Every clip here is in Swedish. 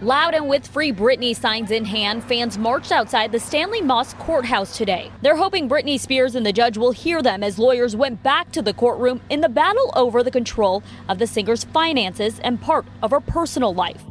Loud and with Free Britney signs in hand, fans marched outside the Stanley Moss courthouse today. They're hoping Britney Spears and the judge will hear them as lawyers went back to the courtroom in the battle over the control of the singer's finances and part of her personal life.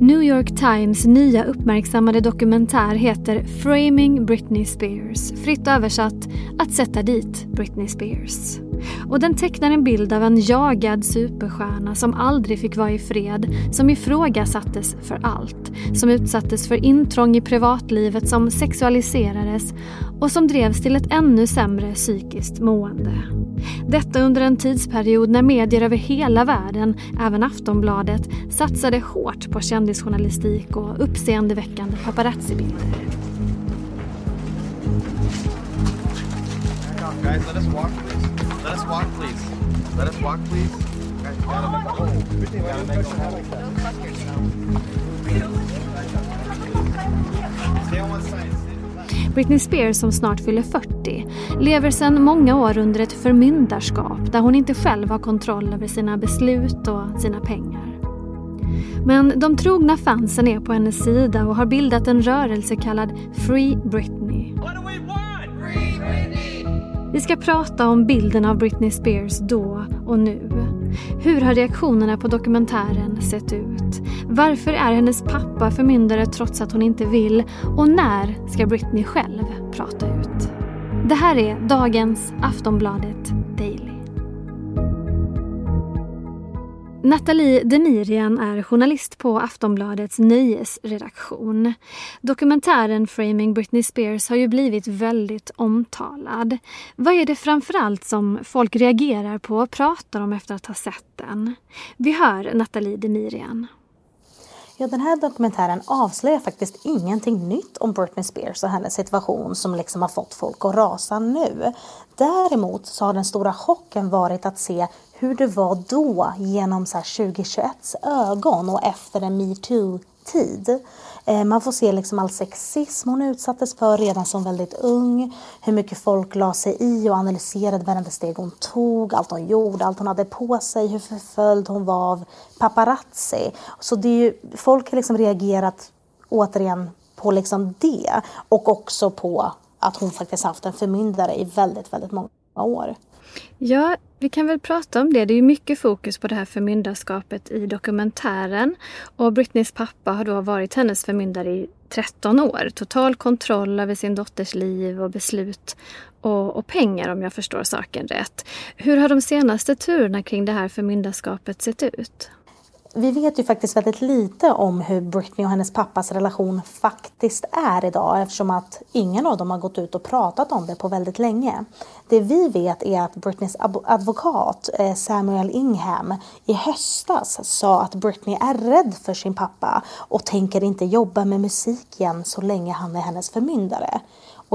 New York Times nya uppmärksammade dokumentär heter Framing Britney Spears. Fritt översatt Att sätta dit Britney Spears. Och den tecknar en bild av en jagad superstjärna som aldrig fick vara i fred, som ifrågasattes för allt, som utsattes för intrång i privatlivet som sexualiserades och som drevs till ett ännu sämre psykiskt mående. Detta under en tidsperiod när medier över hela världen, även Aftonbladet, satsade hårt på kändisjournalistik och uppseendeväckande paparazzibilder. Guys, let us walk. Let us walk, please. Let us walk, please. Gotta make a hole. Gotta make a hole. Stay on one side. Britney Spears som snart fyller 40 lever sedan många år under ett förmyndarskap där hon inte själv har kontroll över sina beslut och sina pengar. Men de trogna fansen är på hennes sida och har bildat en rörelse kallad Free Britney. Vi ska prata om bilden av Britney Spears då och nu. Hur har reaktionerna på dokumentären sett ut? Varför är hennes pappa förmyndare trots att hon inte vill? Och när ska Britney själv prata ut? Det här är dagens Aftonbladet Nathalie Demirian är journalist på Aftonbladets nöjesredaktion. Dokumentären Framing Britney Spears har ju blivit väldigt omtalad. Vad är det framförallt som folk reagerar på och pratar om efter att ha sett den? Vi hör Nathalie Demirian. Ja, den här dokumentären avslöjar faktiskt ingenting nytt om Britney Spears och hennes situation som liksom har fått folk att rasa nu. Däremot så har den stora chocken varit att se hur det var då genom så 2021 ögon och efter en metoo-tid. Eh, man får se liksom all sexism hon utsattes för redan som väldigt ung. Hur mycket folk la sig i och analyserade varenda steg hon tog, allt hon gjorde, allt hon hade på sig, hur förföljd hon var av paparazzi. Så det är ju, folk har liksom reagerat återigen på liksom det och också på att hon faktiskt haft en förmyndare i väldigt, väldigt många år. Ja, vi kan väl prata om det. Det är mycket fokus på det här förmyndarskapet i dokumentären. Och Britneys pappa har då varit hennes förmyndare i 13 år. Total kontroll över sin dotters liv och beslut och, och, pengar om jag förstår saken rätt. Hur har de senaste turerna kring det här förmyndarskapet sett ut? Vi vet ju faktiskt väldigt lite om hur Britney och hennes pappas relation faktiskt är idag eftersom att ingen av dem har gått ut och pratat om det på väldigt länge. Det vi vet är att Britneys advokat eh, Samuel Ingham i höstas sa att Britney är rädd för sin pappa och tänker inte jobba med musik igen så länge han är hennes förmyndare.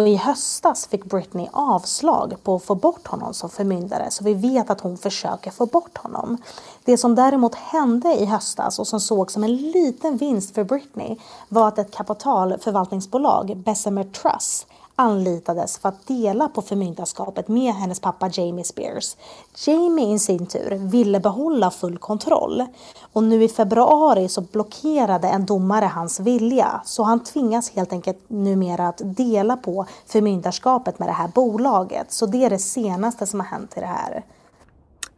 Och i höstas fick Britney avslag på att få bort honom som förmyndare så vi vet att hon försöker få bort honom. Det som däremot hände i höstas och som sågs som en liten vinst för Britney var att ett kapitalförvaltningsbolag, Bessemer Trust, anlitades för att dela på förmyndarskapet med hennes pappa Jamie Spears. Jamie i sin tur ville behålla full kontroll och nu i februari så blockerade en domare hans vilja så han tvingas helt enkelt numera att dela på förmyndarskapet med det här bolaget. Så det är det senaste som har hänt i det här.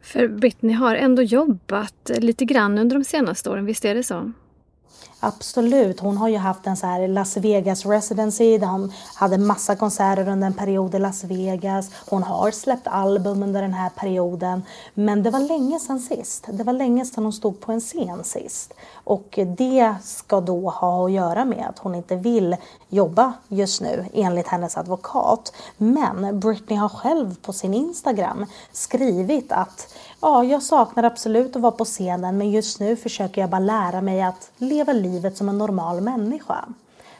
För Britney har ändå jobbat lite grann under de senaste åren, visst är det så? Absolut. Hon har ju haft en så här Las Vegas residency där hon hade massa konserter under en period i Las Vegas. Hon har släppt album under den här perioden. Men det var länge sedan sist. Det var länge sedan hon stod på en scen sist. Och det ska då ha att göra med att hon inte vill jobba just nu enligt hennes advokat. Men Britney har själv på sin Instagram skrivit att ja, jag saknar absolut att vara på scenen men just nu försöker jag bara lära mig att leva livet som en normal människa.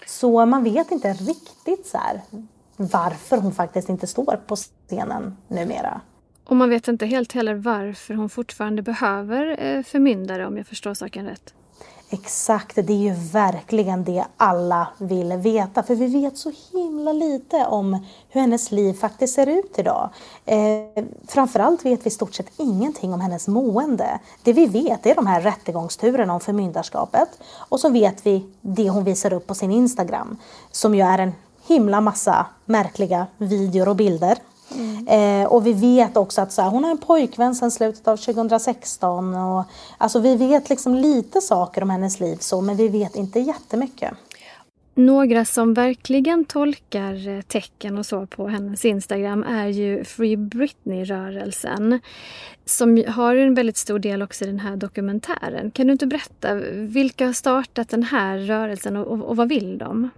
Så man vet inte riktigt så här, varför hon faktiskt inte står på scenen numera. Och man vet inte helt heller varför hon fortfarande behöver eh, förmyndare om jag förstår saken rätt. Exakt, det är ju verkligen det alla vill veta. För vi vet så himla lite om hur hennes liv faktiskt ser ut idag. Eh, framförallt vet vi i stort sett ingenting om hennes mående. Det vi vet är de här rättegångsturerna om förmyndarskapet. Och så vet vi det hon visar upp på sin Instagram. Som ju är en himla massa märkliga videor och bilder Mm. Eh, och vi vet också att så här, hon har en pojkvän sedan slutet av 2016. Och, alltså vi vet liksom lite saker om hennes liv så, men vi vet inte jättemycket. Några som verkligen tolkar eh, tecken och så på hennes Instagram är ju Free Britney-rörelsen. Som har en väldigt stor del också i den här dokumentären. Kan du inte berätta, vilka har startat den här rörelsen och, och, och vad vill de?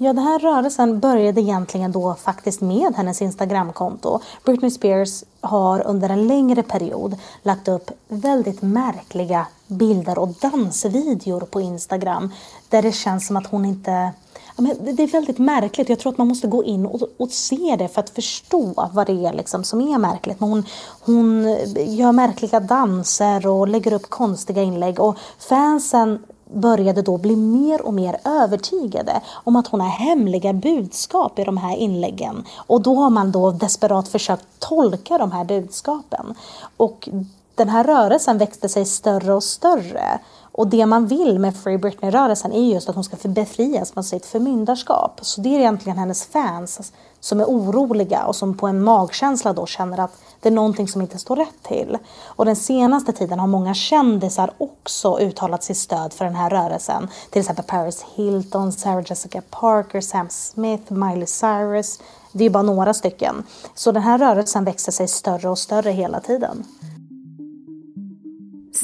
Ja, den här rörelsen började egentligen då faktiskt med hennes Instagramkonto. Britney Spears har under en längre period lagt upp väldigt märkliga bilder och dansvideor på Instagram där det känns som att hon inte men det är väldigt märkligt. Jag tror att man måste gå in och, och se det för att förstå vad det är liksom som är märkligt. Men hon, hon gör märkliga danser och lägger upp konstiga inlägg och fansen började då bli mer och mer övertygade om att hon har hemliga budskap i de här inläggen. Och då har man då desperat försökt tolka de här budskapen. Och den här rörelsen växte sig större och större. Och det man vill med Free Britney-rörelsen är just att hon ska befrias från sitt förmyndarskap. Så det är egentligen hennes fans som är oroliga och som på en magkänsla då känner att det är någonting som inte står rätt till. Och den senaste tiden har många kändisar också uttalat sitt stöd för den här rörelsen. Till exempel Paris Hilton, Sarah Jessica Parker, Sam Smith, Miley Cyrus. Det är bara några stycken. Så den här rörelsen växer sig större och större hela tiden.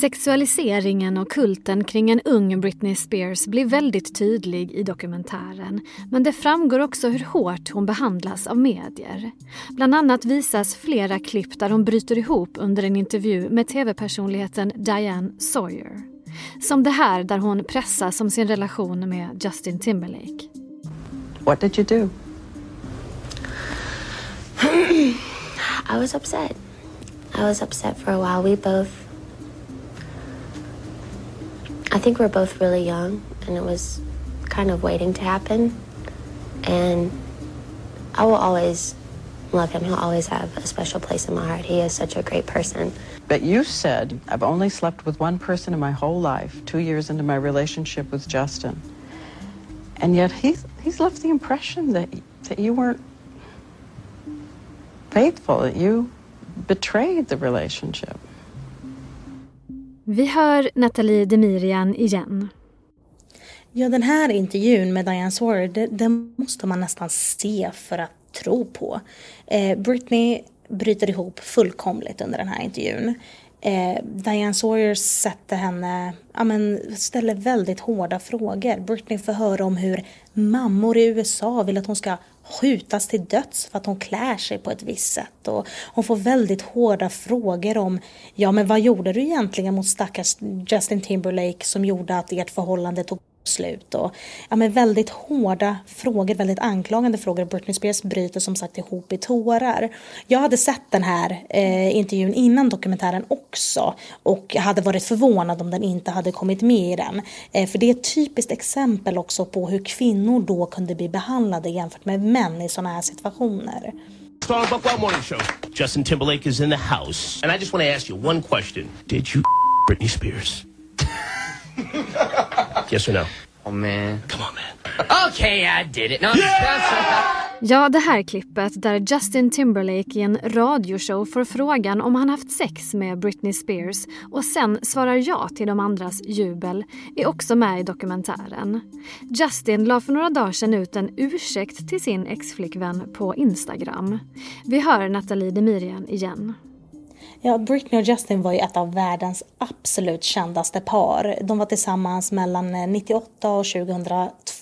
Sexualiseringen och kulten kring en ung Britney Spears blir väldigt tydlig i dokumentären. Men det framgår också hur hårt hon behandlas av medier. Bland annat visas flera klipp där hon bryter ihop under en intervju med tv-personligheten Diane Sawyer. Som det här där hon pressas om sin relation med Justin Timberlake. What did you do? I was upset. I was upset for a while. We both I think we're both really young, and it was kind of waiting to happen. And I will always love him. He'll always have a special place in my heart. He is such a great person. But you said, I've only slept with one person in my whole life, two years into my relationship with Justin. And yet he's, he's left the impression that, that you weren't faithful, that you betrayed the relationship. Vi hör Nathalie Demirian igen. Ja, den här intervjun med Diane Sawyer, den måste man nästan se för att tro på. Eh, Britney bryter ihop fullkomligt under den här intervjun. Eh, Diane Sawyer sätter henne, ja, men, ställer väldigt hårda frågor. Britney får höra om hur mammor i USA vill att hon ska skjutas till döds för att hon klär sig på ett visst sätt. Och hon får väldigt hårda frågor om, ja men vad gjorde du egentligen mot stackars Justin Timberlake som gjorde att ert förhållande tog slut. Och, ja, men väldigt hårda frågor, väldigt anklagande frågor. Britney Spears bryter som sagt ihop i tårar. Jag hade sett den här eh, intervjun innan dokumentären också och hade varit förvånad om den inte hade kommit med i den. Eh, för det är ett typiskt exempel också på hur kvinnor då kunde bli behandlade jämfört med män i sådana här situationer. Star Buck Morning Show. Justin Timberlake is in the house. And I just want to ask you one question. Did you Britney Spears? yes or no? Oh man. Come on man. Okay, I did it. No, Ja, det här klippet där Justin Timberlake i en radioshow får frågan om han haft sex med Britney Spears och sen svarar ja till de andras jubel är också med i dokumentären. Justin la för några dagar sedan ut en ursäkt till sin exflickvän på Instagram. Vi hör Nathalie Demirian igen. Ja, Britney och Justin var ju ett av världens absolut kändaste par. De var tillsammans mellan eh, 98 och 2002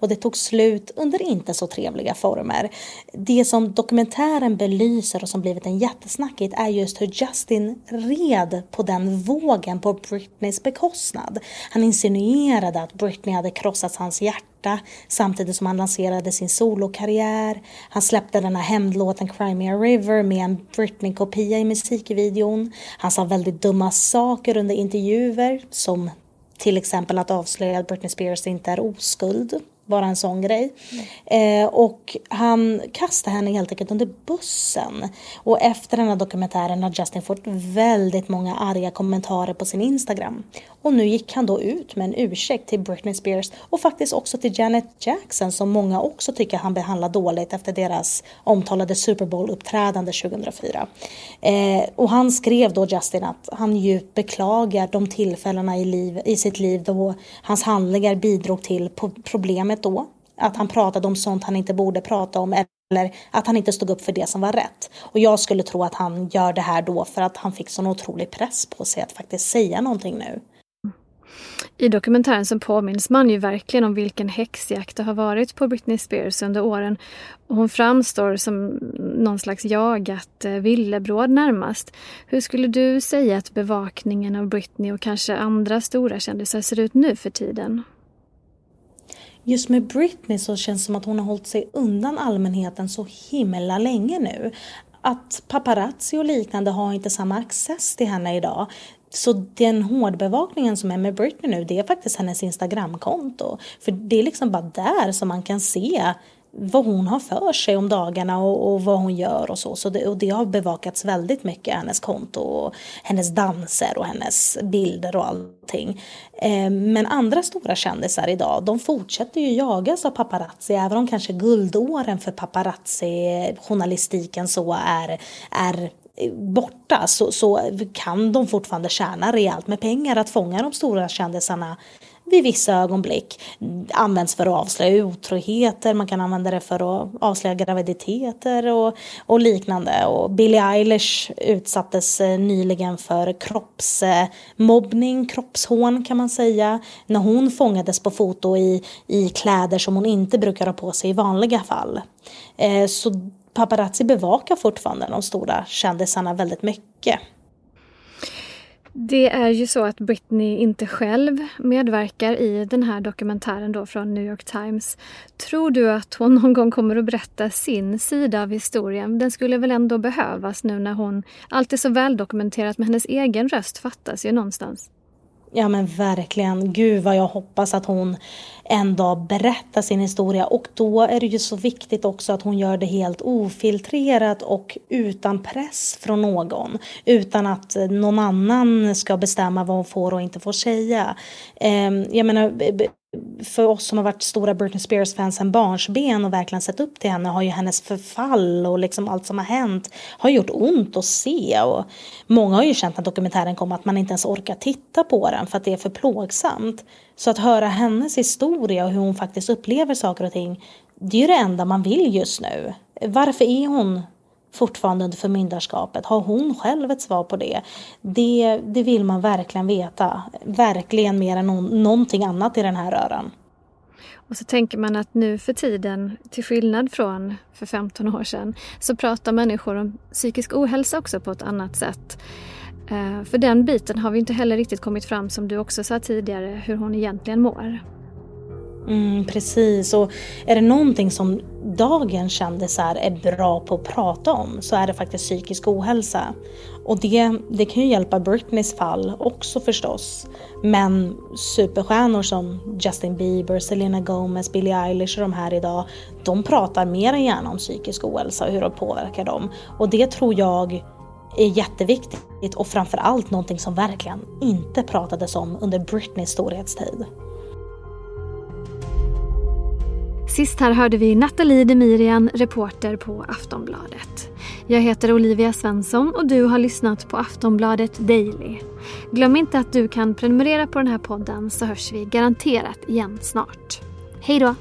och det tog slut under inte så trevliga former. Det som dokumentären belyser och som blivit en jättesnackigt är just hur Justin red på den vågen på Britneys bekostnad. Han insinuerade att Britney hade krossat hans hjärta samtidigt som han lanserade sin solokarriär. Han släppte den här hämndlåten Cry Me A River med en Britney-kopia i musikvideon. Han sa väldigt dumma saker under intervjuer som till exempel att avslöja att Britney Spears inte är oskuld. Bara en sån grej. Eh, och han kastade henne helt enkelt under bussen. Och efter den här dokumentären har Justin fått väldigt många arga kommentarer på sin Instagram. Och nu gick han då ut med en ursäkt till Britney Spears och faktiskt också till Janet Jackson som många också tycker han behandlar dåligt efter deras omtalade Super Bowl-uppträdande 2004. Eh, och han skrev då Justin att han djupt beklagar de tillfällena i, liv, i sitt liv då hans handlingar bidrog till problemet då. Att han pratade om sånt han inte borde prata om eller att han inte stod upp för det som var rätt. Och jag skulle tro att han gör det här då för att han fick sån otrolig press på sig att faktiskt säga någonting nu. I dokumentären så påminns man ju verkligen om vilken häxjakt det har varit på Britney Spears under åren. hon framstår som någon slags jagat eh, villebråd närmast. Hur skulle du säga att bevakningen av Britney och kanske andra stora kändisar ser ut nu för tiden? Just med Britney så känns det som att hon har hållit sig undan allmänheten så himla länge nu att paparazzi och liknande har inte samma access till henne idag. Så den hårdbevakningen som är med Britney nu, det är faktiskt hennes Instagramkonto. För det är liksom bara där som man kan se vad hon har för sig om dagarna och, och vad hon gör och så. så det, och det har bevakats väldigt mycket, hennes konto och hennes danser och hennes bilder och allting. Eh, men andra stora kändisar idag, de fortsätter ju jagas av paparazzi, även om kanske guldåren för paparazzi-journalistiken så är, är borta så, så kan de fortfarande tjäna rejält med pengar att fånga de stora kändisarna vid vissa ögonblick används för att avslöja otroheter, man kan använda det för att avslöja graviditeter och, och liknande. Och Billie Eilish utsattes eh, nyligen för kroppsmobbning, kroppshån kan man säga, när hon fångades på foto i, i kläder som hon inte brukar ha på sig i vanliga fall. Eh, så paparazzi bevakar fortfarande de stora kändisarna väldigt mycket. Det är ju så att Britney inte själv medverkar i den här dokumentären då från New York Times. Tror du att hon någon gång kommer att berätta sin sida av historien? Den skulle väl ändå behövas nu när hon allt är så väldokumenterat men hennes egen röst fattas ju någonstans. Ja men verkligen. Gud vad jag hoppas att hon en dag berättar sin historia och då är det ju så viktigt också att hon gör det helt ofiltrerat och utan press från någon. Utan att någon annan ska bestämma vad hon får och inte får säga. Ehm, jag menar för oss som har varit stora Britney Spears-fans sen barnsben och verkligen sett upp till henne har ju hennes förfall och liksom allt som har hänt har gjort ont att se. Och många har ju känt när dokumentären kom att man inte ens orkar titta på den för att det är för plågsamt. Så att höra hennes historia och hur hon faktiskt upplever saker och ting, det är ju det enda man vill just nu. Varför är hon fortfarande under förmyndarskapet? Har hon själv ett svar på det? Det, det vill man verkligen veta. Verkligen mer än någon, någonting annat i den här röran. Och så tänker man att nu för tiden, till skillnad från för 15 år sedan, så pratar människor om psykisk ohälsa också på ett annat sätt. Eh, för den biten har vi inte heller riktigt kommit fram, som du också sa tidigare, hur hon egentligen mår. Mm, precis, och är det någonting som dagens kändisar är bra på att prata om så är det faktiskt psykisk ohälsa. Och det, det kan ju hjälpa Britneys fall också förstås. Men superstjärnor som Justin Bieber, Selena Gomez, Billie Eilish och de här idag, de pratar mer än gärna om psykisk ohälsa och hur det påverkar dem. Och det tror jag är jätteviktigt och framförallt någonting som verkligen inte pratades om under Britneys storhetstid. Sist här hörde vi Nathalie Demirian, reporter på Aftonbladet. Jag heter Olivia Svensson och du har lyssnat på Aftonbladet Daily. Glöm inte att du kan prenumerera på den här podden så hörs vi garanterat igen snart. Hej då!